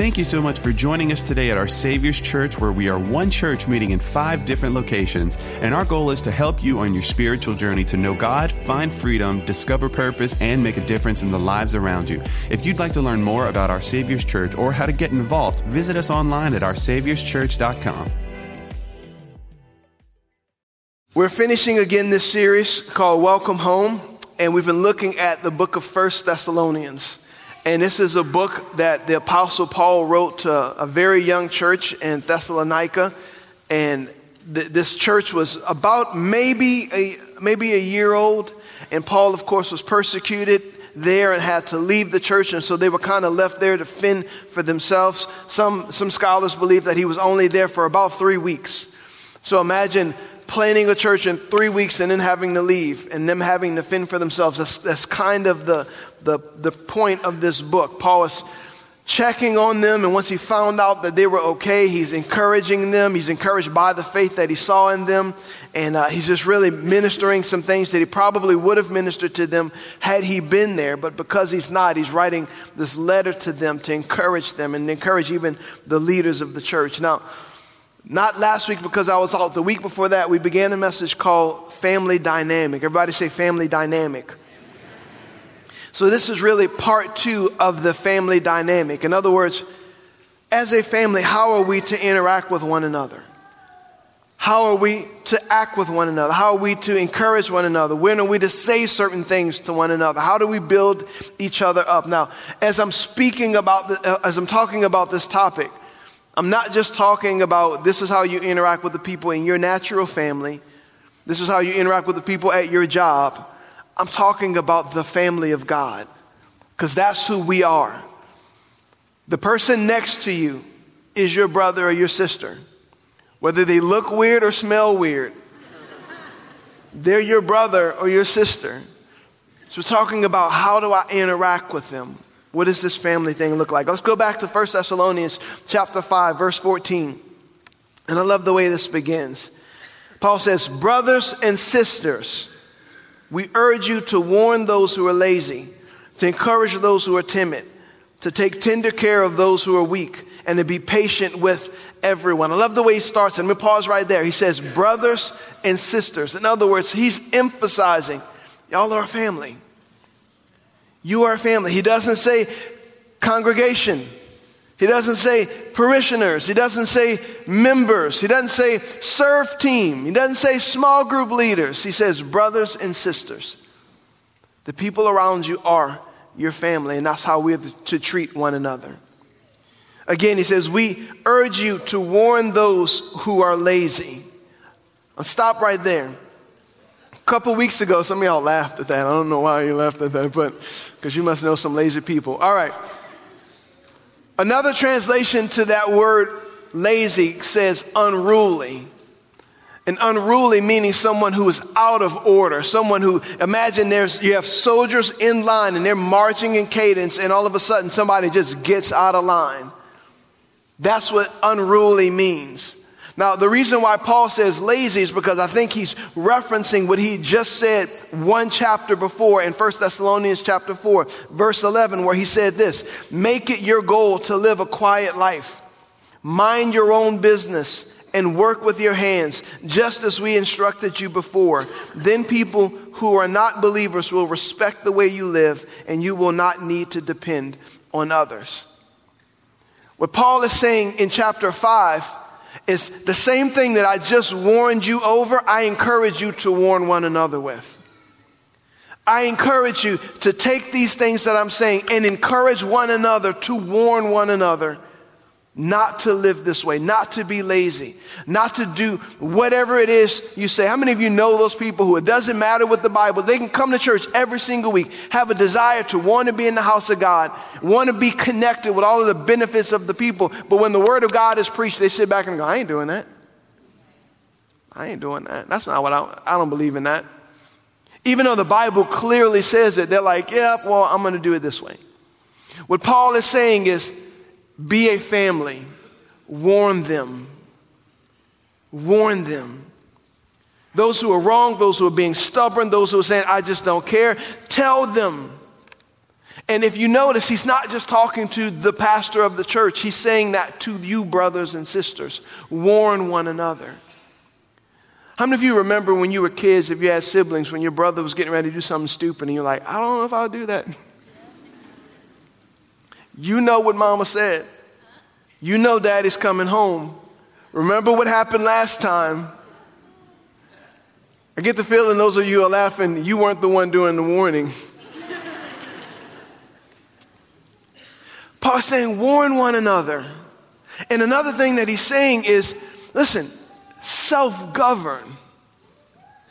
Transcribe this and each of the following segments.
Thank you so much for joining us today at our Savior's Church, where we are one church meeting in five different locations. And our goal is to help you on your spiritual journey to know God, find freedom, discover purpose, and make a difference in the lives around you. If you'd like to learn more about our Savior's Church or how to get involved, visit us online at oursaviorschurch.com. We're finishing again this series called Welcome Home, and we've been looking at the book of First Thessalonians. And this is a book that the Apostle Paul wrote to a very young church in Thessalonica. And th- this church was about maybe a, maybe a year old. And Paul, of course, was persecuted there and had to leave the church. And so they were kind of left there to fend for themselves. Some, some scholars believe that he was only there for about three weeks. So imagine planning a church in three weeks and then having to leave and them having to fend for themselves. That's, that's kind of the, the, the point of this book. Paul is checking on them, and once he found out that they were okay, he's encouraging them. He's encouraged by the faith that he saw in them, and uh, he's just really ministering some things that he probably would have ministered to them had he been there. But because he's not, he's writing this letter to them to encourage them and encourage even the leaders of the church. Now, not last week because I was out. The week before that, we began a message called Family Dynamic. Everybody say Family Dynamic. So, this is really part two of the family dynamic. In other words, as a family, how are we to interact with one another? How are we to act with one another? How are we to encourage one another? When are we to say certain things to one another? How do we build each other up? Now, as I'm speaking about, the, uh, as I'm talking about this topic, I'm not just talking about this is how you interact with the people in your natural family. This is how you interact with the people at your job. I'm talking about the family of God because that's who we are. The person next to you is your brother or your sister. Whether they look weird or smell weird, they're your brother or your sister. So, we're talking about how do I interact with them? What does this family thing look like? Let's go back to 1 Thessalonians chapter 5, verse 14. And I love the way this begins. Paul says, Brothers and sisters, we urge you to warn those who are lazy, to encourage those who are timid, to take tender care of those who are weak, and to be patient with everyone. I love the way he starts. And me pause right there. He says, Brothers and sisters. In other words, he's emphasizing, y'all are a family. You are a family. He doesn't say congregation. He doesn't say parishioners. He doesn't say members. He doesn't say serve team. He doesn't say small group leaders. He says brothers and sisters. The people around you are your family, and that's how we're to treat one another. Again, he says, We urge you to warn those who are lazy. I'll stop right there A couple weeks ago, some of y'all laughed at that. I don't know why you laughed at that, but because you must know some lazy people. All right. Another translation to that word lazy says unruly. And unruly meaning someone who is out of order. Someone who, imagine there's, you have soldiers in line and they're marching in cadence and all of a sudden somebody just gets out of line. That's what unruly means. Now, the reason why Paul says lazy is because I think he's referencing what he just said one chapter before in 1 Thessalonians chapter 4, verse 11, where he said this Make it your goal to live a quiet life, mind your own business, and work with your hands, just as we instructed you before. Then people who are not believers will respect the way you live, and you will not need to depend on others. What Paul is saying in chapter 5 is the same thing that I just warned you over, I encourage you to warn one another with. I encourage you to take these things that I'm saying and encourage one another to warn one another not to live this way, not to be lazy, not to do whatever it is you say. How many of you know those people who it doesn't matter with the Bible? They can come to church every single week, have a desire to want to be in the house of God, want to be connected with all of the benefits of the people. But when the word of God is preached, they sit back and go, I ain't doing that. I ain't doing that. That's not what I, I don't believe in that. Even though the Bible clearly says it, they're like, yeah, well, I'm going to do it this way. What Paul is saying is, be a family. Warn them. Warn them. Those who are wrong, those who are being stubborn, those who are saying, I just don't care, tell them. And if you notice, he's not just talking to the pastor of the church, he's saying that to you, brothers and sisters. Warn one another. How many of you remember when you were kids, if you had siblings, when your brother was getting ready to do something stupid and you're like, I don't know if I'll do that? You know what mama said. You know daddy's coming home. Remember what happened last time. I get the feeling those of you are laughing, you weren't the one doing the warning. Paul's saying, warn one another. And another thing that he's saying is, listen, self govern.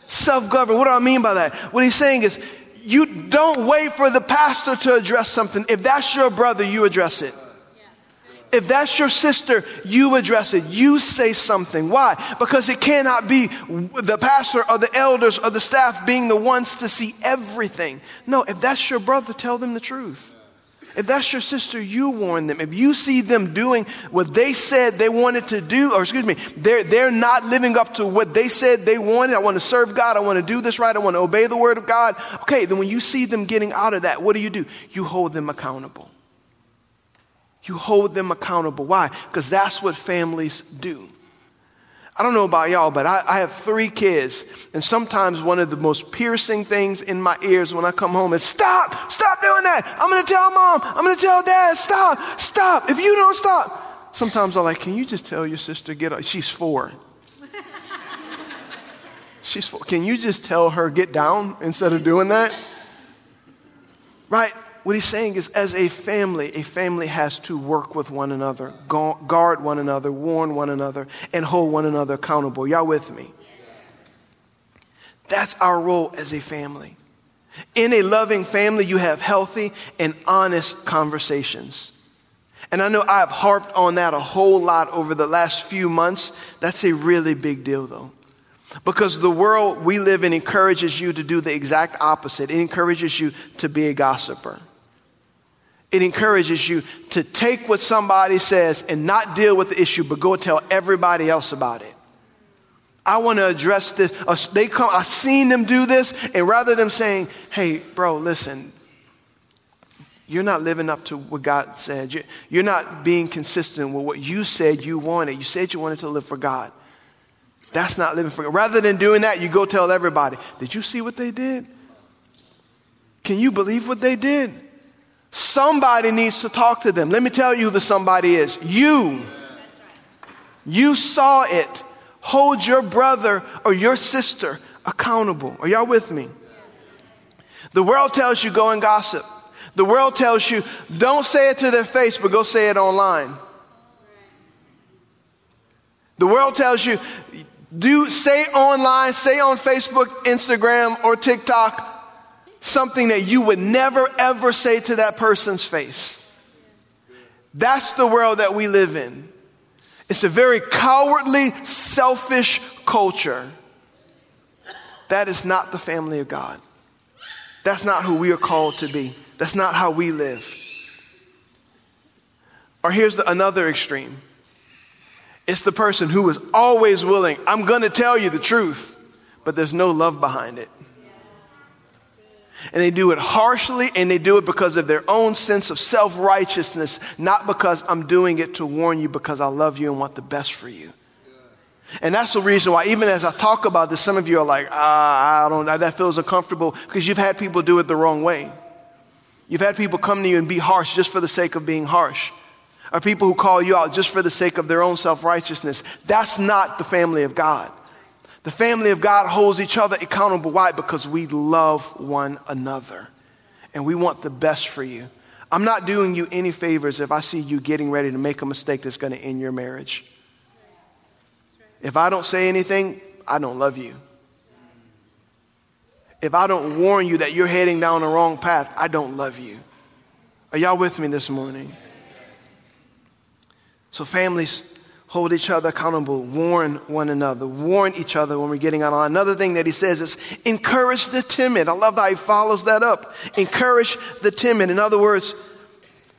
Self govern. What do I mean by that? What he's saying is, you don't wait for the pastor to address something. If that's your brother, you address it. If that's your sister, you address it. You say something. Why? Because it cannot be the pastor or the elders or the staff being the ones to see everything. No, if that's your brother, tell them the truth. If that's your sister, you warn them. If you see them doing what they said they wanted to do, or excuse me, they're, they're not living up to what they said they wanted. I want to serve God. I want to do this right. I want to obey the word of God. Okay, then when you see them getting out of that, what do you do? You hold them accountable. You hold them accountable. Why? Because that's what families do. I don't know about y'all, but I, I, have three kids, and sometimes one of the most piercing things in my ears when I come home is stop, stop doing that. I'm gonna tell mom, I'm gonna tell dad, stop, stop. If you don't stop, sometimes I'm like, can you just tell your sister get up? She's four. She's four. Can you just tell her get down instead of doing that? Right? What he's saying is, as a family, a family has to work with one another, guard one another, warn one another, and hold one another accountable. Y'all with me? That's our role as a family. In a loving family, you have healthy and honest conversations. And I know I've harped on that a whole lot over the last few months. That's a really big deal, though. Because the world we live in encourages you to do the exact opposite. It encourages you to be a gossiper. It encourages you to take what somebody says and not deal with the issue, but go tell everybody else about it. I want to address this. They come, I've seen them do this, and rather than saying, hey, bro, listen, you're not living up to what God said. You're not being consistent with what you said you wanted. You said you wanted to live for God. That's not living for God. Rather than doing that, you go tell everybody, did you see what they did? Can you believe what they did? Somebody needs to talk to them. Let me tell you who the somebody is. You. You saw it. Hold your brother or your sister accountable. Are y'all with me? The world tells you go and gossip. The world tells you don't say it to their face, but go say it online. The world tells you do say online, say on Facebook, Instagram, or TikTok something that you would never ever say to that person's face. That's the world that we live in. It's a very cowardly, selfish culture. That is not the family of God. That's not who we are called to be. That's not how we live. Or here's the, another extreme it's the person who is always willing, I'm going to tell you the truth, but there's no love behind it. And they do it harshly and they do it because of their own sense of self righteousness, not because I'm doing it to warn you because I love you and want the best for you. And that's the reason why, even as I talk about this, some of you are like, ah, I don't know, that feels uncomfortable because you've had people do it the wrong way. You've had people come to you and be harsh just for the sake of being harsh. Or people who call you out just for the sake of their own self righteousness. That's not the family of God. The family of God holds each other accountable. Why? Because we love one another and we want the best for you. I'm not doing you any favors if I see you getting ready to make a mistake that's going to end your marriage. If I don't say anything, I don't love you. If I don't warn you that you're heading down the wrong path, I don't love you. Are y'all with me this morning? So, families, hold each other accountable, warn one another, warn each other when we're getting out on. Another thing that he says is encourage the timid. I love how he follows that up. Encourage the timid. In other words,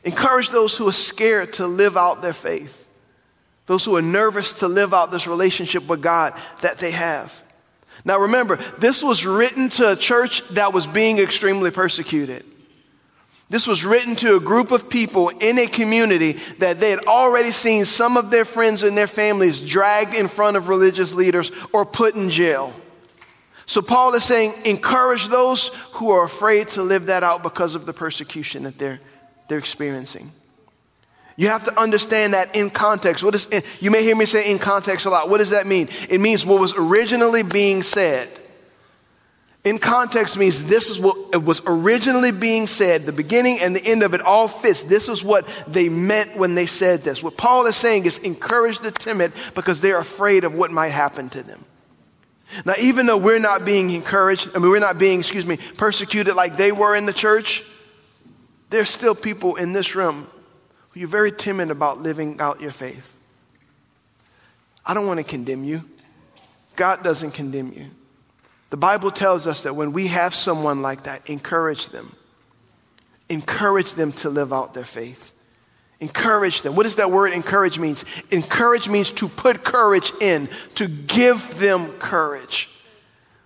encourage those who are scared to live out their faith, those who are nervous to live out this relationship with God that they have. Now remember, this was written to a church that was being extremely persecuted. This was written to a group of people in a community that they had already seen some of their friends and their families dragged in front of religious leaders or put in jail. So Paul is saying, encourage those who are afraid to live that out because of the persecution that they're, they're experiencing. You have to understand that in context. What is, you may hear me say in context a lot. What does that mean? It means what was originally being said. In context means this is what was originally being said. The beginning and the end of it all fits. This is what they meant when they said this. What Paul is saying is encourage the timid because they're afraid of what might happen to them. Now, even though we're not being encouraged, I mean, we're not being, excuse me, persecuted like they were in the church, there's still people in this room who are very timid about living out your faith. I don't want to condemn you. God doesn't condemn you. The Bible tells us that when we have someone like that, encourage them. Encourage them to live out their faith. Encourage them. What does that word encourage means? Encourage means to put courage in, to give them courage.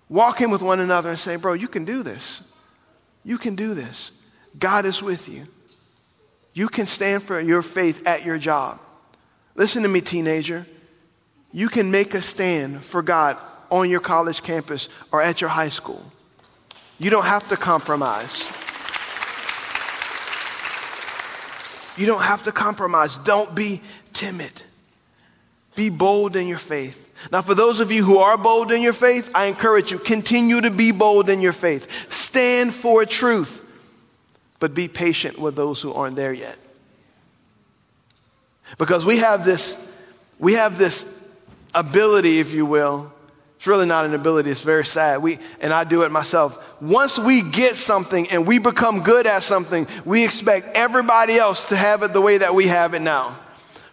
Walk in with one another and say, bro, you can do this. You can do this. God is with you. You can stand for your faith at your job. Listen to me, teenager. You can make a stand for God on your college campus or at your high school. You don't have to compromise. You don't have to compromise. Don't be timid. Be bold in your faith. Now, for those of you who are bold in your faith, I encourage you continue to be bold in your faith. Stand for truth, but be patient with those who aren't there yet. Because we have this, we have this ability, if you will, it's really not an ability, it's very sad. We, and I do it myself. Once we get something and we become good at something, we expect everybody else to have it the way that we have it now,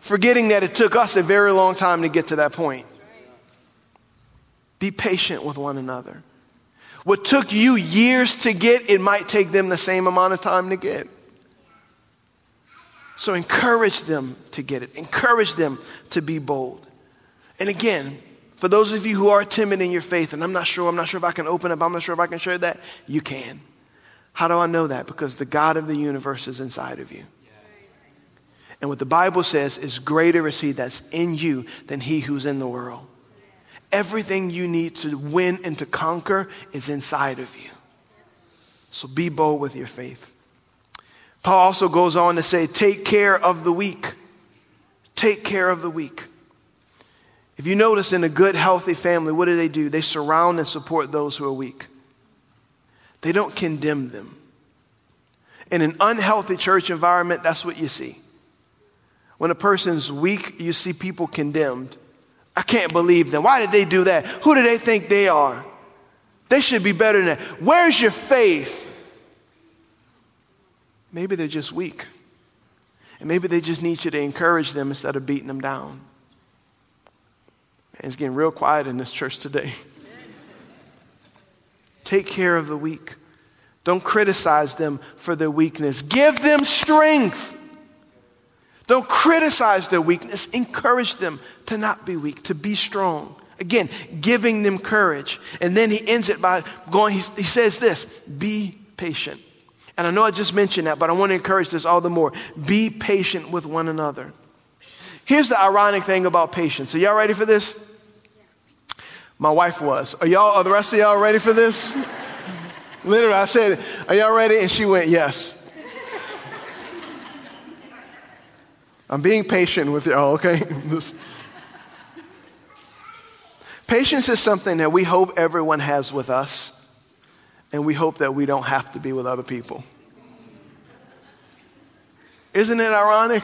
forgetting that it took us a very long time to get to that point. Be patient with one another. What took you years to get, it might take them the same amount of time to get. So encourage them to get it, encourage them to be bold. And again, for those of you who are timid in your faith, and I'm not sure, I'm not sure if I can open up, I'm not sure if I can share that, you can. How do I know that? Because the God of the universe is inside of you. And what the Bible says is greater is he that's in you than he who's in the world. Everything you need to win and to conquer is inside of you. So be bold with your faith. Paul also goes on to say, take care of the weak. Take care of the weak. If you notice in a good, healthy family, what do they do? They surround and support those who are weak, they don't condemn them. In an unhealthy church environment, that's what you see. When a person's weak, you see people condemned. I can't believe them. Why did they do that? Who do they think they are? They should be better than that. Where's your faith? Maybe they're just weak. And maybe they just need you to encourage them instead of beating them down. It's getting real quiet in this church today. Take care of the weak. Don't criticize them for their weakness. Give them strength. Don't criticize their weakness. Encourage them to not be weak, to be strong. Again, giving them courage. And then he ends it by going, he, he says this be patient. And I know I just mentioned that, but I want to encourage this all the more. Be patient with one another. Here's the ironic thing about patience. Are y'all ready for this? My wife was. Are y'all, are the rest of y'all ready for this? Literally, I said, Are y'all ready? And she went, Yes. I'm being patient with y'all, okay? Patience is something that we hope everyone has with us, and we hope that we don't have to be with other people. Isn't it ironic?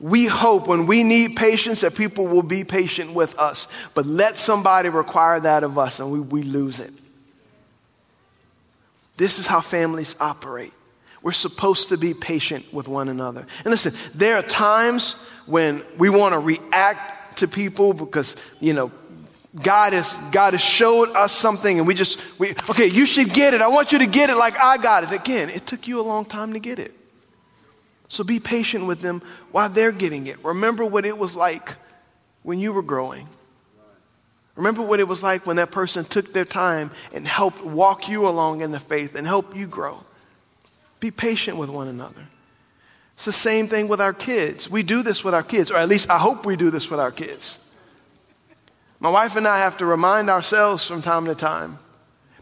We hope when we need patience that people will be patient with us. But let somebody require that of us and we, we lose it. This is how families operate. We're supposed to be patient with one another. And listen, there are times when we want to react to people because, you know, God has, God has showed us something and we just, we, okay, you should get it. I want you to get it like I got it. Again, it took you a long time to get it. So be patient with them while they're getting it. Remember what it was like when you were growing. Remember what it was like when that person took their time and helped walk you along in the faith and help you grow. Be patient with one another. It's the same thing with our kids. We do this with our kids, or at least I hope we do this with our kids. My wife and I have to remind ourselves from time to time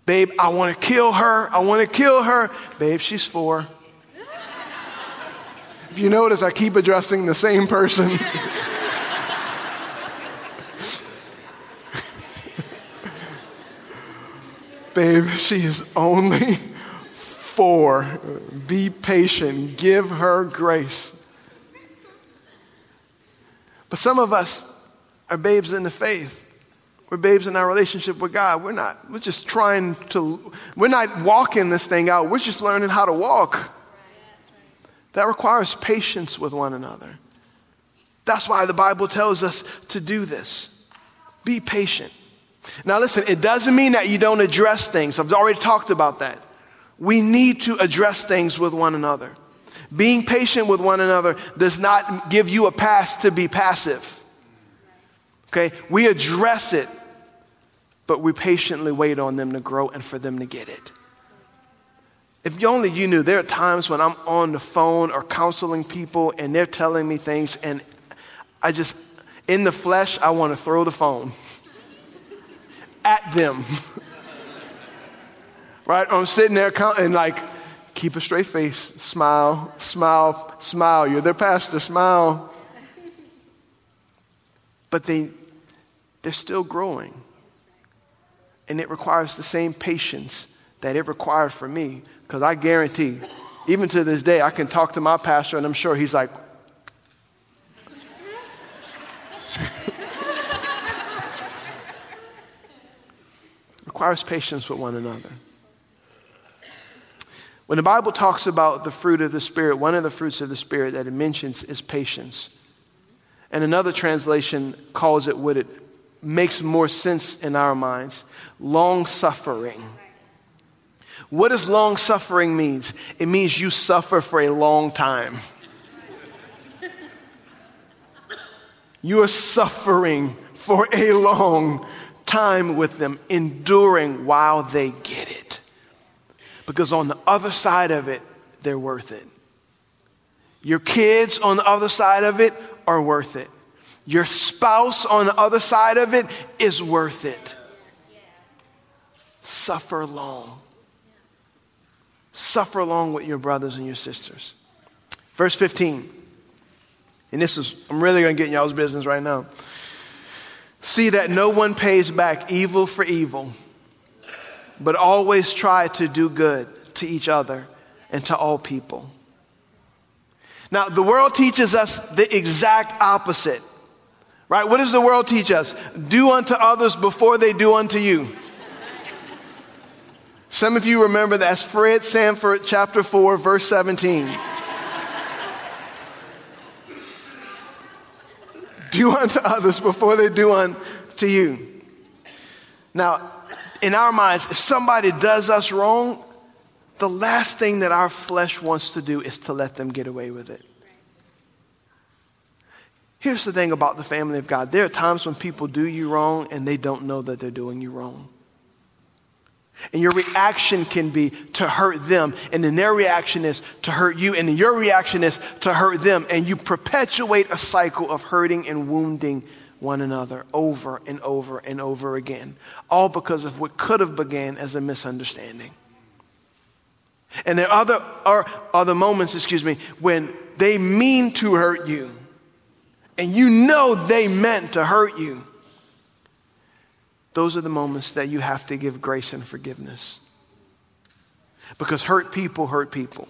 Babe, I want to kill her. I want to kill her. Babe, she's four. If you notice, I keep addressing the same person. Babe, she is only four. Be patient. Give her grace. But some of us are babes in the faith. We're babes in our relationship with God. We're not, we're just trying to, we're not walking this thing out. We're just learning how to walk. That requires patience with one another. That's why the Bible tells us to do this. Be patient. Now, listen, it doesn't mean that you don't address things. I've already talked about that. We need to address things with one another. Being patient with one another does not give you a pass to be passive. Okay? We address it but we patiently wait on them to grow and for them to get it. If only you knew, there are times when I'm on the phone or counseling people and they're telling me things, and I just, in the flesh, I want to throw the phone at them. right? I'm sitting there and like, keep a straight face, smile, smile, smile. You're their pastor, smile. But they, they're still growing. And it requires the same patience that it required for me. Because I guarantee, even to this day, I can talk to my pastor and I'm sure he's like, requires patience with one another. When the Bible talks about the fruit of the Spirit, one of the fruits of the Spirit that it mentions is patience. And another translation calls it what it makes more sense in our minds long suffering. What does long suffering means? It means you suffer for a long time. You are suffering for a long time with them, enduring while they get it. Because on the other side of it, they're worth it. Your kids on the other side of it are worth it. Your spouse on the other side of it is worth it. Suffer long. Suffer along with your brothers and your sisters. Verse 15. And this is, I'm really going to get in y'all's business right now. See that no one pays back evil for evil, but always try to do good to each other and to all people. Now, the world teaches us the exact opposite. Right? What does the world teach us? Do unto others before they do unto you. Some of you remember that's Fred Sanford, chapter 4, verse 17. do unto others before they do unto you. Now, in our minds, if somebody does us wrong, the last thing that our flesh wants to do is to let them get away with it. Here's the thing about the family of God there are times when people do you wrong and they don't know that they're doing you wrong. And your reaction can be to hurt them, and then their reaction is to hurt you, and then your reaction is to hurt them, and you perpetuate a cycle of hurting and wounding one another over and over and over again, all because of what could have began as a misunderstanding. And there are other, are other moments, excuse me, when they mean to hurt you. And you know they meant to hurt you, those are the moments that you have to give grace and forgiveness. Because hurt people hurt people.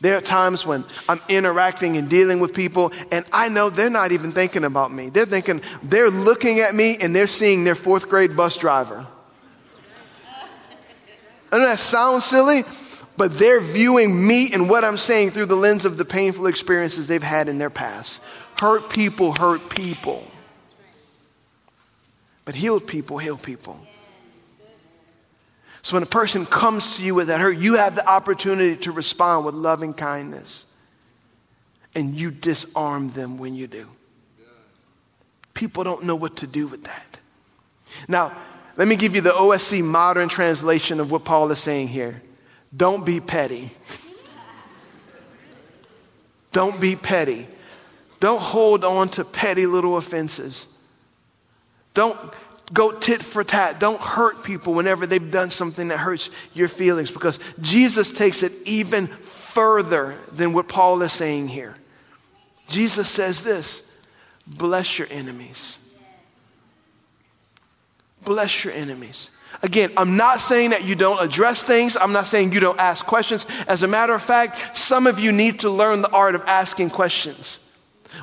There are times when I'm interacting and dealing with people, and I know they're not even thinking about me. They're thinking, they're looking at me and they're seeing their fourth grade bus driver. I know that sounds silly, but they're viewing me and what I'm saying through the lens of the painful experiences they've had in their past. Hurt people hurt people. But healed people heal people. So when a person comes to you with that hurt, you have the opportunity to respond with loving kindness. And you disarm them when you do. People don't know what to do with that. Now, let me give you the OSC modern translation of what Paul is saying here. Don't be petty. Don't be petty. Don't hold on to petty little offenses. Don't go tit for tat. Don't hurt people whenever they've done something that hurts your feelings because Jesus takes it even further than what Paul is saying here. Jesus says this bless your enemies. Bless your enemies. Again, I'm not saying that you don't address things. I'm not saying you don't ask questions. As a matter of fact, some of you need to learn the art of asking questions.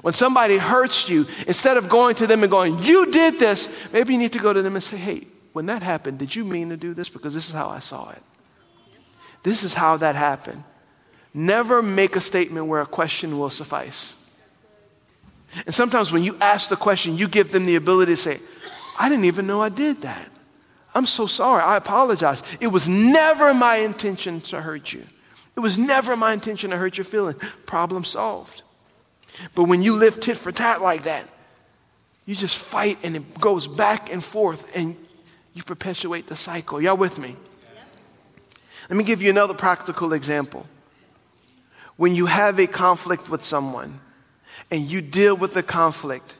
When somebody hurts you, instead of going to them and going, You did this, maybe you need to go to them and say, Hey, when that happened, did you mean to do this? Because this is how I saw it. This is how that happened. Never make a statement where a question will suffice. And sometimes when you ask the question, you give them the ability to say, I didn't even know I did that. I'm so sorry. I apologize. It was never my intention to hurt you. It was never my intention to hurt your feeling. Problem solved. But when you live tit for tat like that, you just fight and it goes back and forth and you perpetuate the cycle. Y'all with me? Let me give you another practical example. When you have a conflict with someone and you deal with the conflict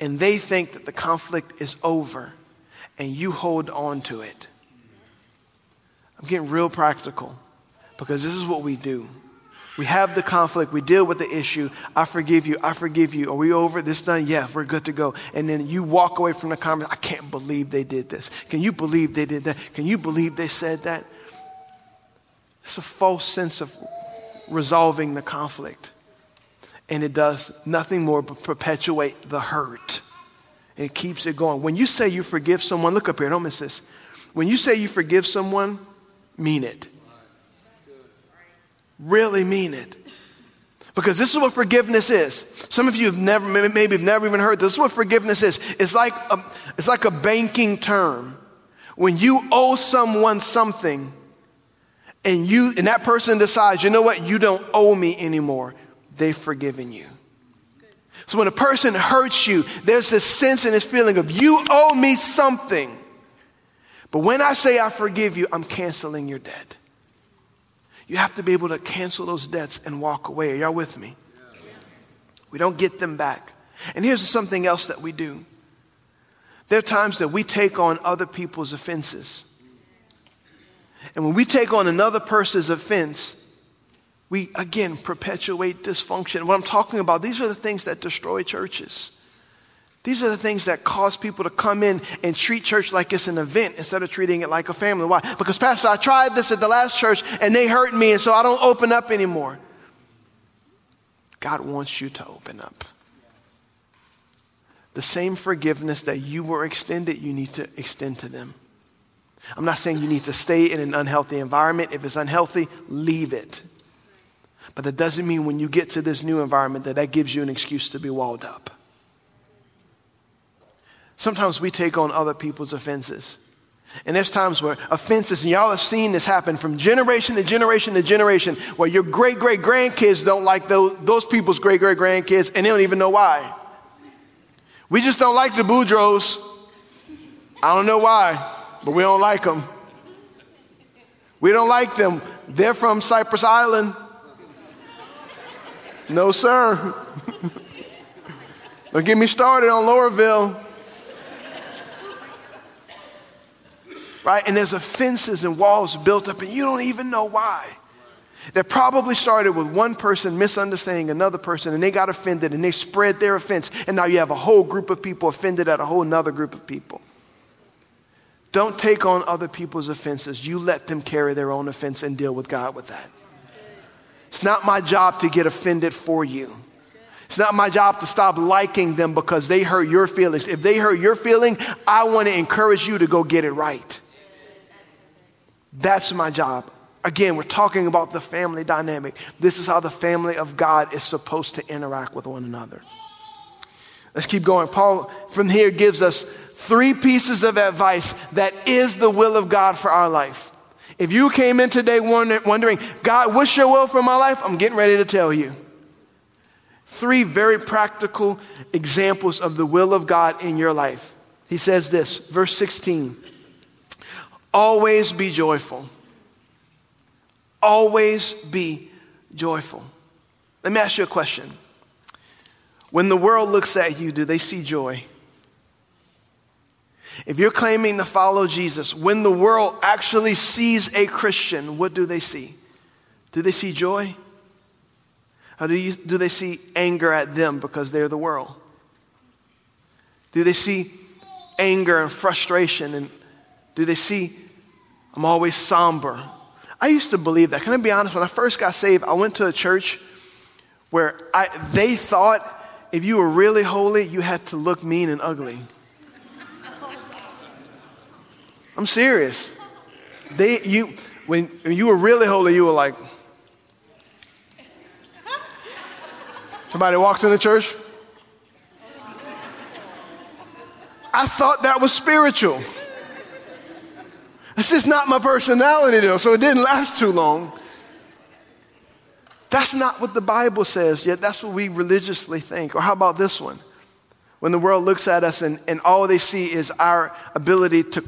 and they think that the conflict is over and you hold on to it. I'm getting real practical because this is what we do. We have the conflict, we deal with the issue. I forgive you, I forgive you. Are we over? This done? Yeah, we're good to go. And then you walk away from the conversation. I can't believe they did this. Can you believe they did that? Can you believe they said that? It's a false sense of resolving the conflict. And it does nothing more but perpetuate the hurt. It keeps it going. When you say you forgive someone, look up here, don't miss this. When you say you forgive someone, mean it. Really mean it. Because this is what forgiveness is. Some of you have never, maybe have never even heard this. This is what forgiveness is. It's like a, it's like a banking term. When you owe someone something and you, and that person decides, you know what, you don't owe me anymore, they've forgiven you. So when a person hurts you, there's this sense and this feeling of you owe me something. But when I say I forgive you, I'm canceling your debt. You have to be able to cancel those debts and walk away. Are y'all with me? We don't get them back. And here's something else that we do. There are times that we take on other people's offenses. And when we take on another person's offense, we again perpetuate dysfunction. What I'm talking about, these are the things that destroy churches. These are the things that cause people to come in and treat church like it's an event instead of treating it like a family. Why? Because, Pastor, I tried this at the last church and they hurt me, and so I don't open up anymore. God wants you to open up. The same forgiveness that you were extended, you need to extend to them. I'm not saying you need to stay in an unhealthy environment. If it's unhealthy, leave it. But that doesn't mean when you get to this new environment that that gives you an excuse to be walled up. Sometimes we take on other people's offenses. And there's times where offenses, and y'all have seen this happen from generation to generation to generation, where your great great grandkids don't like those, those people's great great grandkids, and they don't even know why. We just don't like the Boudreaux. I don't know why, but we don't like them. We don't like them. They're from Cypress Island. No, sir. don't get me started on Loreauville. Right? And there's offenses and walls built up, and you don't even know why. That probably started with one person misunderstanding another person, and they got offended and they spread their offense, and now you have a whole group of people offended at a whole another group of people. Don't take on other people's offenses. You let them carry their own offense and deal with God with that. It's not my job to get offended for you. It's not my job to stop liking them because they hurt your feelings. If they hurt your feeling, I want to encourage you to go get it right. That's my job. Again, we're talking about the family dynamic. This is how the family of God is supposed to interact with one another. Let's keep going. Paul from here gives us three pieces of advice that is the will of God for our life. If you came in today wondering, God, what's your will for my life? I'm getting ready to tell you. Three very practical examples of the will of God in your life. He says this, verse 16 Always be joyful. Always be joyful. Let me ask you a question. When the world looks at you, do they see joy? If you're claiming to follow Jesus, when the world actually sees a Christian, what do they see? Do they see joy? Or do, you, do they see anger at them because they're the world? Do they see anger and frustration? And do they see, I'm always somber? I used to believe that. Can I be honest? When I first got saved, I went to a church where I, they thought if you were really holy, you had to look mean and ugly. I'm serious. They, you, when, when you were really holy, you were like, somebody walks in the church. I thought that was spiritual. It's just not my personality, though, so it didn't last too long. That's not what the Bible says, yet that's what we religiously think. Or how about this one? When the world looks at us and, and all they see is our ability to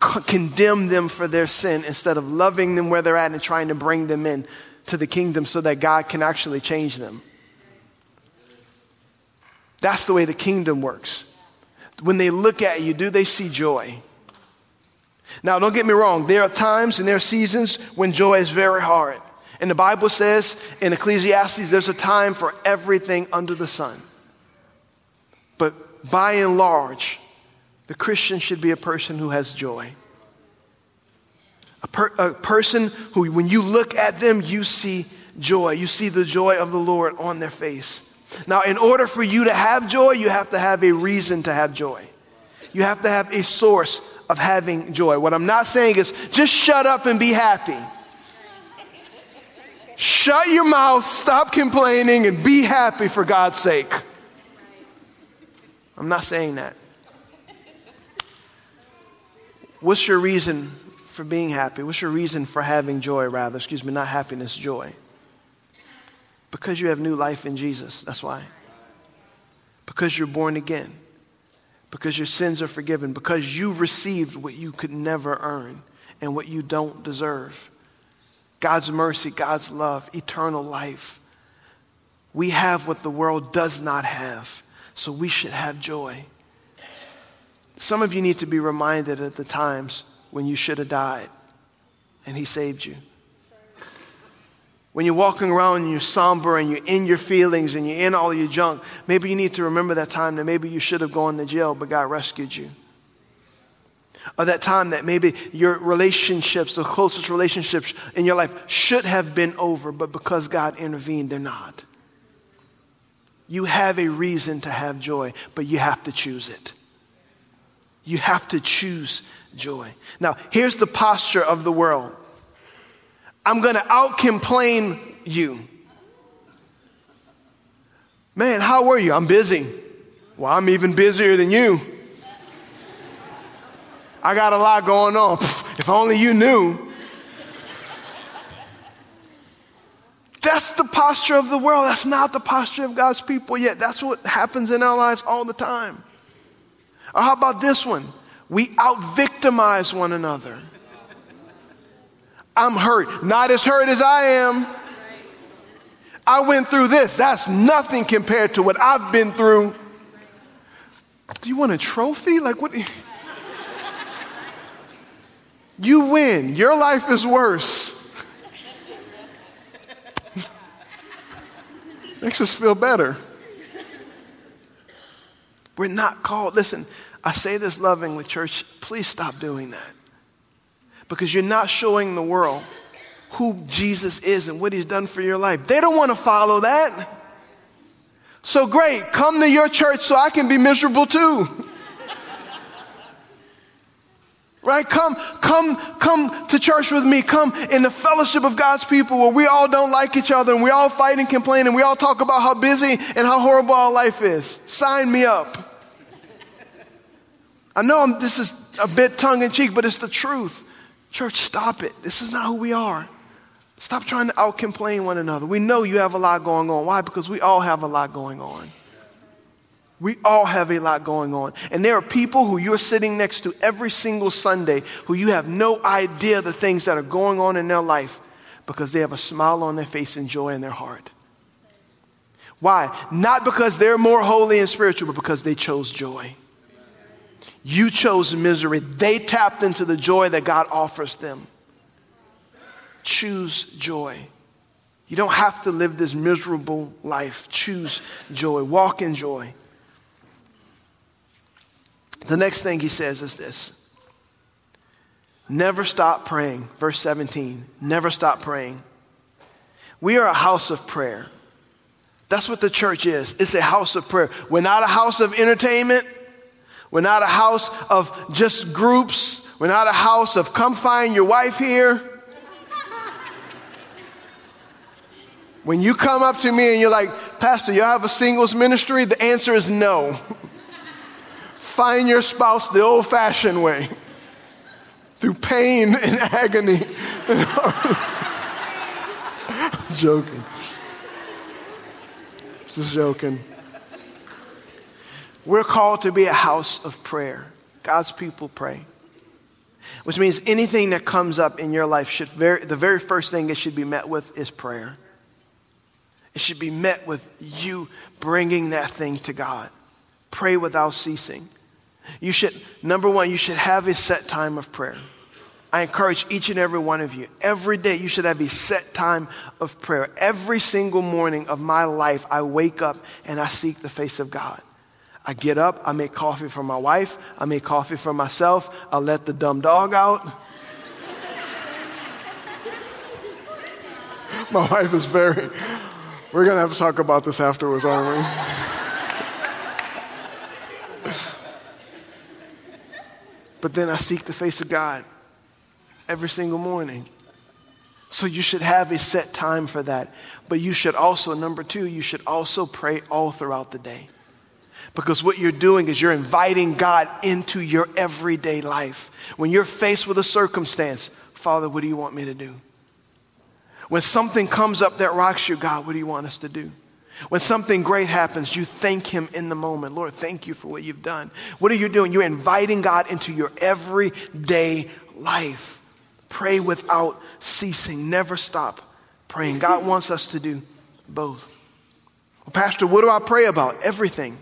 condemn them for their sin instead of loving them where they're at and trying to bring them in to the kingdom so that God can actually change them. That's the way the kingdom works. When they look at you, do they see joy? Now, don't get me wrong, there are times and there are seasons when joy is very hard. And the Bible says in Ecclesiastes, there's a time for everything under the sun. But by and large, the Christian should be a person who has joy. A, per, a, person who, when you look at them, you see joy. You see the joy of the Lord on their face. Now, in order for you to have joy, you have to have a reason to have joy. You have to have a source of having joy. What I'm not saying is just shut up and be happy. Shut your mouth, stop complaining, and be happy for God's sake. I'm not saying that. What's your reason for being happy? What's your reason for having joy, rather? Excuse me, not happiness, joy. Because you have new life in Jesus. That's why. Because you're born again. Because your sins are forgiven. Because you received what you could never earn and what you don't deserve God's mercy, God's love, eternal life. We have what the world does not have. So we should have joy. Some of you need to be reminded at the times when you should have died and He saved you. When you're walking around and you're somber and you're in your feelings and you're in all your junk, maybe you need to remember that time that maybe you should have gone to jail, but God rescued you. Or that time that maybe your relationships, the closest relationships in your life, should have been over, but because God intervened, they're not. You have a reason to have joy, but you have to choose it. You have to choose joy. Now, here's the posture of the world I'm going to out complain you. Man, how were you? I'm busy. Well, I'm even busier than you. I got a lot going on. If only you knew. That's the posture of the world. That's not the posture of God's people yet. That's what happens in our lives all the time. Or how about this one? We out victimize one another. I'm hurt, not as hurt as I am. I went through this. That's nothing compared to what I've been through. Do you want a trophy? Like what? You win. Your life is worse. Makes us feel better. We're not called. Listen, I say this lovingly, church. Please stop doing that. Because you're not showing the world who Jesus is and what he's done for your life. They don't want to follow that. So great, come to your church so I can be miserable too. right? Come, come, come to church with me. Come in the fellowship of God's people where we all don't like each other and we all fight and complain and we all talk about how busy and how horrible our life is. Sign me up. I know I'm, this is a bit tongue in cheek, but it's the truth. Church, stop it. This is not who we are. Stop trying to out complain one another. We know you have a lot going on. Why? Because we all have a lot going on. We all have a lot going on. And there are people who you're sitting next to every single Sunday who you have no idea the things that are going on in their life. Because they have a smile on their face and joy in their heart. Why? Not because they're more holy and spiritual, but because they chose joy. You chose misery. They tapped into the joy that God offers them. Choose joy. You don't have to live this miserable life. Choose joy. Walk in joy. The next thing he says is this Never stop praying. Verse 17. Never stop praying. We are a house of prayer. That's what the church is. It's a house of prayer. We're not a house of entertainment. We're not a house of just groups. We're not a house of come find your wife here. When you come up to me and you're like, Pastor, you have a singles ministry? The answer is no. find your spouse the old fashioned way through pain and agony. I'm joking. Just joking. We're called to be a house of prayer. God's people pray. Which means anything that comes up in your life should very, the very first thing it should be met with is prayer. It should be met with you bringing that thing to God. Pray without ceasing. You should, number one, you should have a set time of prayer. I encourage each and every one of you, every day you should have a set time of prayer. Every single morning of my life, I wake up and I seek the face of God. I get up, I make coffee for my wife, I make coffee for myself, I let the dumb dog out. my wife is very, we're going to have to talk about this afterwards, aren't we? but then I seek the face of God every single morning. So you should have a set time for that. But you should also, number two, you should also pray all throughout the day. Because what you're doing is you're inviting God into your everyday life. When you're faced with a circumstance, Father, what do you want me to do? When something comes up that rocks you, God, what do you want us to do? When something great happens, you thank Him in the moment. Lord, thank you for what you've done. What are you doing? You're inviting God into your everyday life. Pray without ceasing. Never stop praying. God wants us to do both. Well, Pastor, what do I pray about? Everything.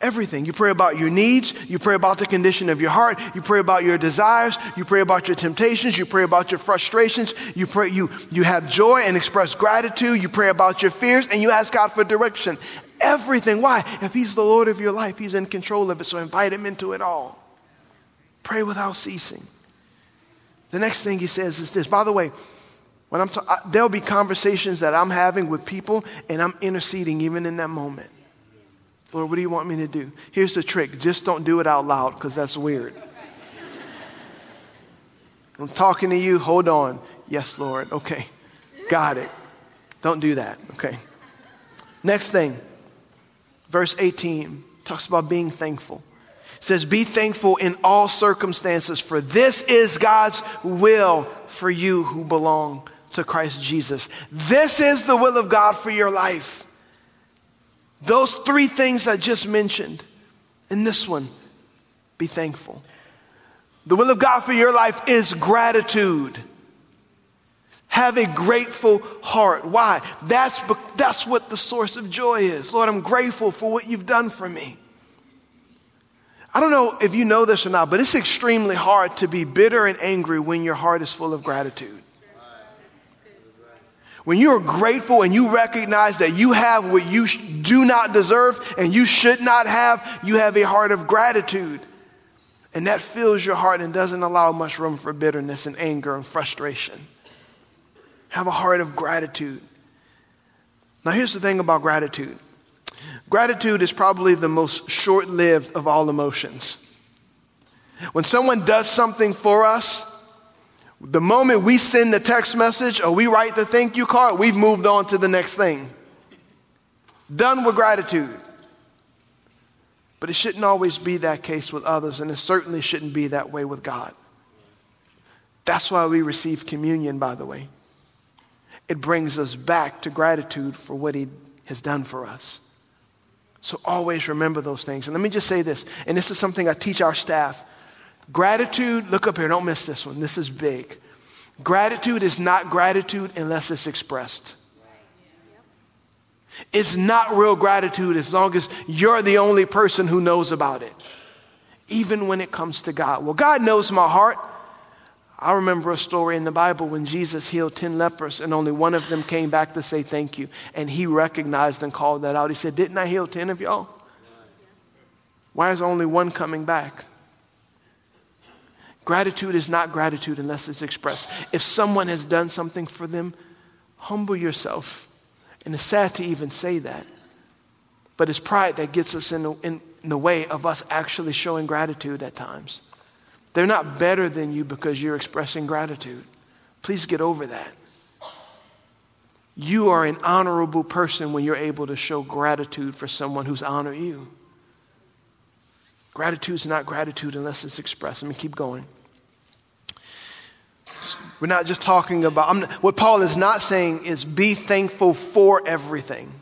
Everything. You pray about your needs. You pray about the condition of your heart. You pray about your desires. You pray about your temptations. You pray about your frustrations. You pray, you, you have joy and express gratitude. You pray about your fears and you ask God for direction. Everything. Why? If He's the Lord of your life, He's in control of it. So invite Him into it all. Pray without ceasing. The next thing he says is this. By the way, when I'm ta- there'll be conversations that I'm having with people, and I'm interceding even in that moment. Lord, what do you want me to do? Here's the trick just don't do it out loud because that's weird. I'm talking to you, hold on. Yes, Lord. Okay, got it. Don't do that. Okay. Next thing, verse 18 talks about being thankful says, Be thankful in all circumstances, for this is God's will for you who belong to Christ Jesus. This is the will of God for your life. Those three things I just mentioned, in this one, be thankful. The will of God for your life is gratitude. Have a grateful heart. Why? That's, that's what the source of joy is. Lord, I'm grateful for what you've done for me. I don't know if you know this or not, but it's extremely hard to be bitter and angry when your heart is full of gratitude. When you are grateful and you recognize that you have what you do not deserve and you should not have, you have a heart of gratitude. And that fills your heart and doesn't allow much room for bitterness and anger and frustration. Have a heart of gratitude. Now, here's the thing about gratitude Gratitude is probably the most short lived of all emotions. When someone does something for us, the moment we send the text message or we write the thank you card, we've moved on to the next thing. Done with gratitude. But it shouldn't always be that case with others, and it certainly shouldn't be that way with God. That's why we receive communion, by the way. It brings us back to gratitude for what He has done for us. So always remember those things. And let me just say this, and this is something I teach our staff. Gratitude, look up here, don't miss this one. This is big. Gratitude is not gratitude unless it's expressed. It's not real gratitude as long as you're the only person who knows about it, even when it comes to God. Well, God knows my heart. I remember a story in the Bible when Jesus healed 10 lepers and only one of them came back to say thank you. And he recognized and called that out. He said, Didn't I heal 10 of y'all? Why is only one coming back? Gratitude is not gratitude unless it's expressed. If someone has done something for them, humble yourself. And it's sad to even say that. But it's pride that gets us in the, in the way of us actually showing gratitude at times. They're not better than you because you're expressing gratitude. Please get over that. You are an honorable person when you're able to show gratitude for someone who's honored you. Gratitude is not gratitude unless it's expressed. Let me keep going. We're not just talking about, I'm, what Paul is not saying is be thankful for everything.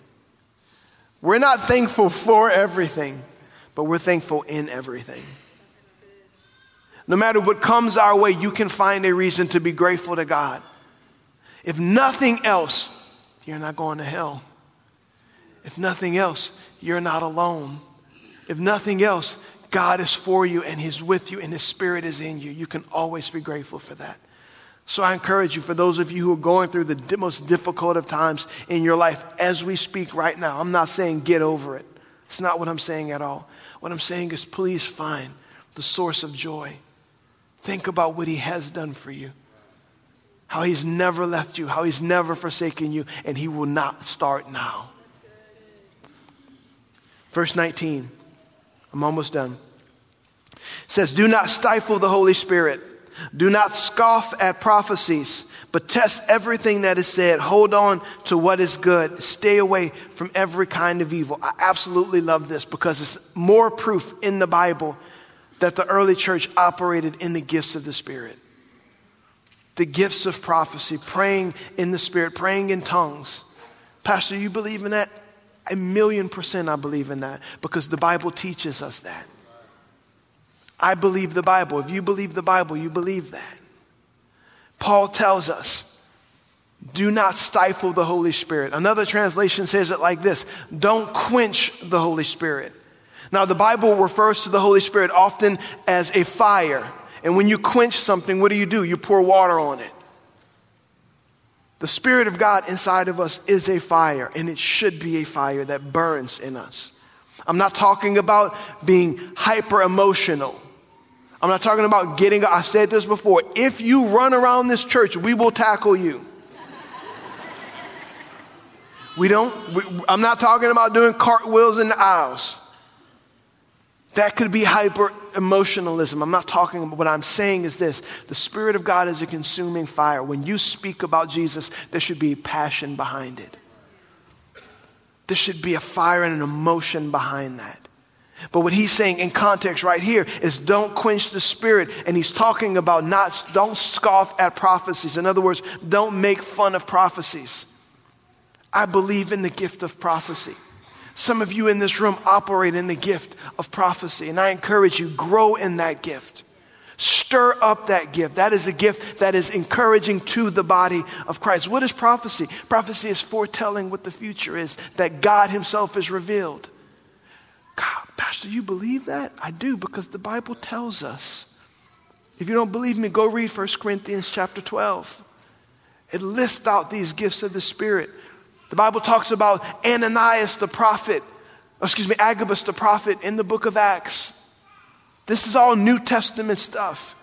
We're not thankful for everything, but we're thankful in everything. No matter what comes our way, you can find a reason to be grateful to God. If nothing else, you're not going to hell. If nothing else, you're not alone. If nothing else, God is for you and He's with you and His Spirit is in you. You can always be grateful for that. So I encourage you, for those of you who are going through the most difficult of times in your life, as we speak right now, I'm not saying get over it. It's not what I'm saying at all. What I'm saying is please find the source of joy. Think about what He has done for you, how He's never left you, how He's never forsaken you, and He will not start now. Verse 19, I'm almost done. It says, Do not stifle the Holy Spirit. Do not scoff at prophecies, but test everything that is said. Hold on to what is good. Stay away from every kind of evil. I absolutely love this because it's more proof in the Bible that the early church operated in the gifts of the Spirit. The gifts of prophecy, praying in the Spirit, praying in tongues. Pastor, you believe in that? A million percent I believe in that because the Bible teaches us that. I believe the Bible. If you believe the Bible, you believe that. Paul tells us, do not stifle the Holy Spirit. Another translation says it like this don't quench the Holy Spirit. Now, the Bible refers to the Holy Spirit often as a fire. And when you quench something, what do you do? You pour water on it. The Spirit of God inside of us is a fire, and it should be a fire that burns in us. I'm not talking about being hyper emotional. I'm not talking about getting, I said this before. If you run around this church, we will tackle you. We don't, we, I'm not talking about doing cartwheels in the aisles. That could be hyper emotionalism. I'm not talking about what I'm saying is this the Spirit of God is a consuming fire. When you speak about Jesus, there should be passion behind it. There should be a fire and an emotion behind that. But what he's saying in context right here is don't quench the spirit. And he's talking about not, don't scoff at prophecies. In other words, don't make fun of prophecies. I believe in the gift of prophecy. Some of you in this room operate in the gift of prophecy, and I encourage you, grow in that gift. Stir up that gift. That is a gift that is encouraging to the body of Christ. What is prophecy? Prophecy is foretelling what the future is, that God Himself is revealed. God, Pastor, you believe that? I do because the Bible tells us. If you don't believe me, go read 1 Corinthians chapter 12. It lists out these gifts of the Spirit. The Bible talks about Ananias the prophet, excuse me, Agabus the prophet in the book of Acts. This is all New Testament stuff.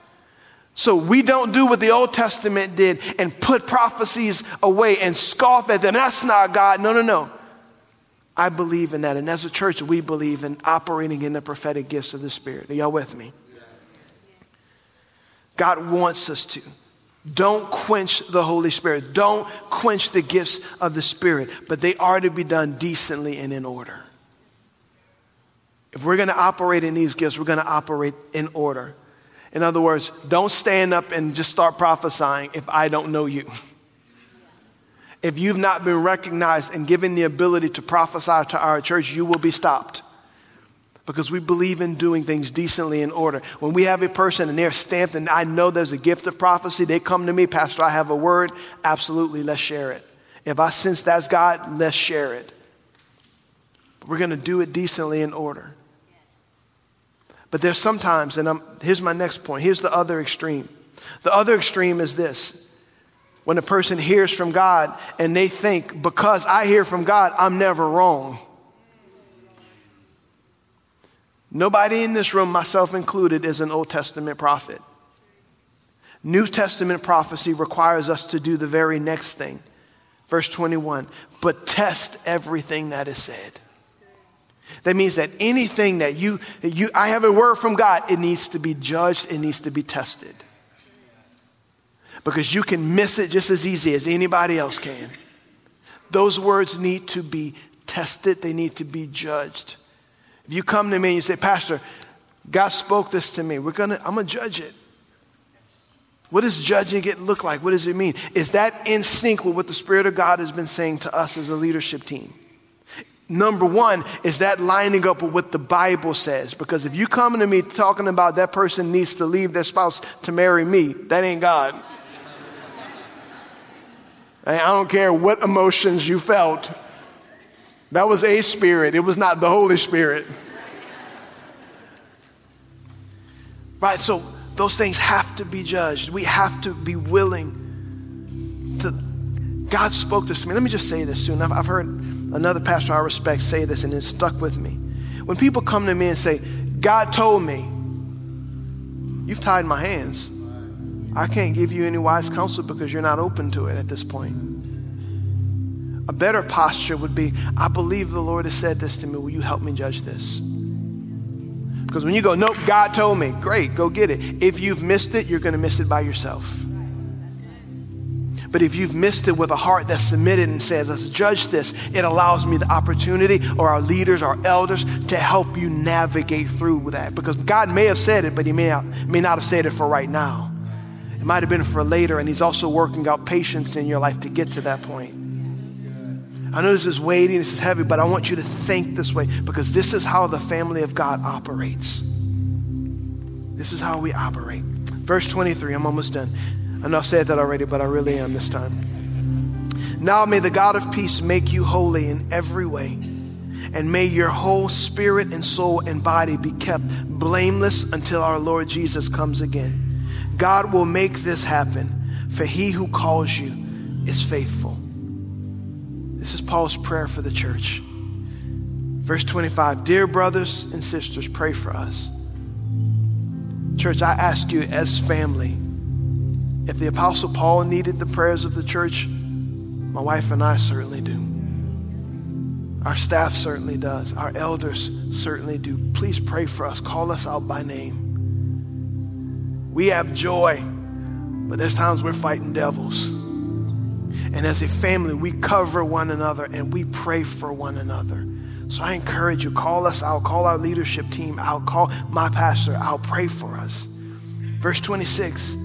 So we don't do what the Old Testament did and put prophecies away and scoff at them. That's not God. No, no, no. I believe in that. And as a church, we believe in operating in the prophetic gifts of the Spirit. Are y'all with me? God wants us to. Don't quench the Holy Spirit. Don't quench the gifts of the Spirit, but they are to be done decently and in order. If we're going to operate in these gifts, we're going to operate in order. In other words, don't stand up and just start prophesying if I don't know you. If you've not been recognized and given the ability to prophesy to our church, you will be stopped. because we believe in doing things decently in order. When we have a person and they're stamped and I know there's a gift of prophecy, they come to me, Pastor, I have a word. Absolutely, let's share it. If I sense that's God, let's share it. But we're going to do it decently in order. But there's sometimes, and I'm, here's my next point. Here's the other extreme. The other extreme is this when a person hears from God and they think, because I hear from God, I'm never wrong. Nobody in this room, myself included, is an Old Testament prophet. New Testament prophecy requires us to do the very next thing. Verse 21 but test everything that is said. That means that anything that you, that you, I have a word from God, it needs to be judged, it needs to be tested. Because you can miss it just as easy as anybody else can. Those words need to be tested, they need to be judged. If you come to me and you say, Pastor, God spoke this to me, we're gonna, I'm gonna judge it. What does judging it look like? What does it mean? Is that in sync with what the Spirit of God has been saying to us as a leadership team? Number one, is that lining up with what the Bible says? Because if you come to me talking about that person needs to leave their spouse to marry me, that ain't God. I don't care what emotions you felt. That was a spirit, it was not the Holy Spirit. Right? So those things have to be judged. We have to be willing to. God spoke this to me. Let me just say this soon. I've, I've heard another pastor I respect say this and it stuck with me. When people come to me and say, God told me, you've tied my hands. I can't give you any wise counsel because you're not open to it at this point. A better posture would be I believe the Lord has said this to me. Will you help me judge this? Because when you go, nope, God told me, great, go get it. If you've missed it, you're going to miss it by yourself. But if you've missed it with a heart that's submitted and says, let's judge this, it allows me the opportunity or our leaders, our elders to help you navigate through that. Because God may have said it, but He may not, may not have said it for right now. It might have been for later, and He's also working out patience in your life to get to that point. I know this is weighty, this is heavy, but I want you to think this way because this is how the family of God operates. This is how we operate. Verse 23, I'm almost done. I know I said that already, but I really am this time. Now may the God of peace make you holy in every way, and may your whole spirit and soul and body be kept blameless until our Lord Jesus comes again. God will make this happen, for he who calls you is faithful. This is Paul's prayer for the church. Verse 25 Dear brothers and sisters, pray for us. Church, I ask you as family, if the Apostle Paul needed the prayers of the church, my wife and I certainly do. Our staff certainly does. Our elders certainly do. Please pray for us. Call us out by name. We have joy, but there's times we're fighting devils. And as a family, we cover one another and we pray for one another. So I encourage you, call us out, call our leadership team out, call my pastor out, pray for us. Verse 26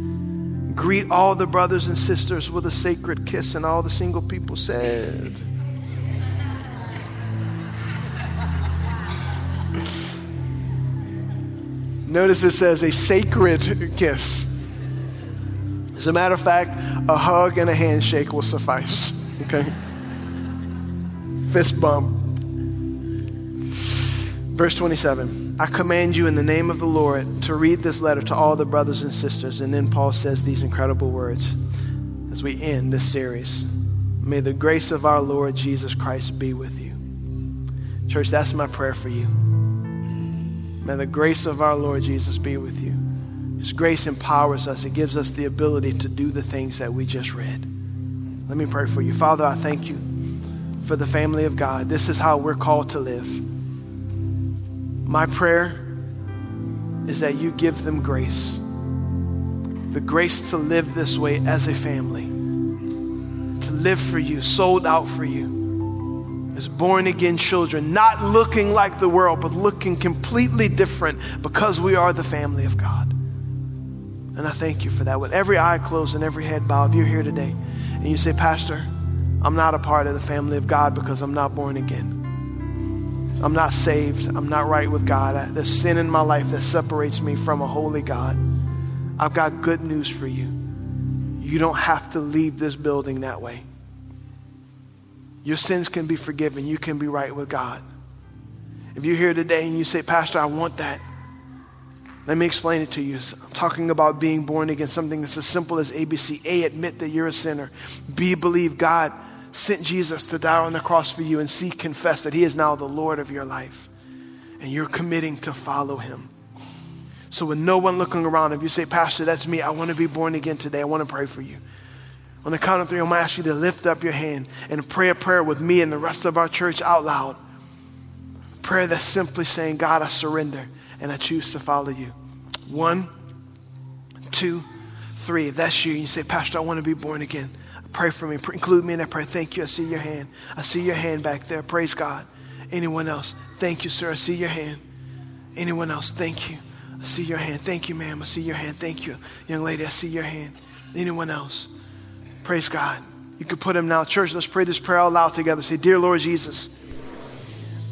Greet all the brothers and sisters with a sacred kiss, and all the single people said, Notice it says a sacred kiss. As a matter of fact, a hug and a handshake will suffice. Okay? Fist bump. Verse 27 I command you in the name of the Lord to read this letter to all the brothers and sisters. And then Paul says these incredible words as we end this series May the grace of our Lord Jesus Christ be with you. Church, that's my prayer for you. May the grace of our Lord Jesus be with you. His grace empowers us, it gives us the ability to do the things that we just read. Let me pray for you. Father, I thank you for the family of God. This is how we're called to live. My prayer is that you give them grace the grace to live this way as a family, to live for you, sold out for you as born again children, not looking like the world, but looking completely different because we are the family of God. And I thank you for that. With every eye closed and every head bowed, if you're here today and you say, Pastor, I'm not a part of the family of God because I'm not born again. I'm not saved. I'm not right with God. There's sin in my life that separates me from a holy God. I've got good news for you. You don't have to leave this building that way. Your sins can be forgiven. You can be right with God. If you're here today and you say, Pastor, I want that, let me explain it to you. I'm talking about being born again, something that's as simple as ABC. A, admit that you're a sinner. B, believe God sent Jesus to die on the cross for you. And C, confess that He is now the Lord of your life. And you're committing to follow Him. So, with no one looking around, if you say, Pastor, that's me, I want to be born again today, I want to pray for you. On the count of three, I'm going to ask you to lift up your hand and pray a prayer with me and the rest of our church out loud. Prayer that's simply saying, God, I surrender and I choose to follow you. One, two, three. If that's you, you say, Pastor, I want to be born again. Pray for me. Include me in that prayer. Thank you. I see your hand. I see your hand back there. Praise God. Anyone else? Thank you, sir. I see your hand. Anyone else? Thank you. I see your hand. Thank you, ma'am. I see your hand. Thank you. Young lady, I see your hand. Anyone else? Praise God. You can put him now. Church, let's pray this prayer out loud together. Say, Dear Lord Jesus,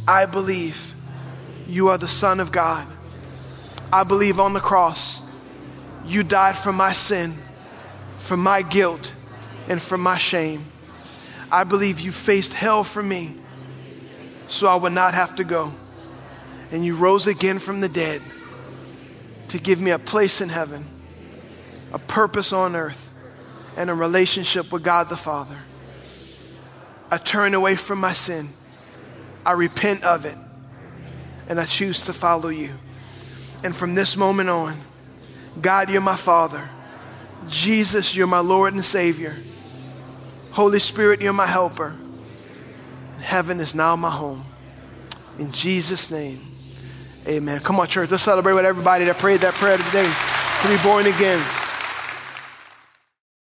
I believe you are the Son of God. I believe on the cross you died for my sin, for my guilt, and for my shame. I believe you faced hell for me so I would not have to go. And you rose again from the dead to give me a place in heaven, a purpose on earth, and a relationship with God the Father. I turn away from my sin. I repent of it. And I choose to follow you. And from this moment on, God, you're my Father. Jesus, you're my Lord and Savior. Holy Spirit, you're my helper. And heaven is now my home. In Jesus' name, amen. Come on, church. Let's celebrate with everybody that prayed that prayer today to be born again.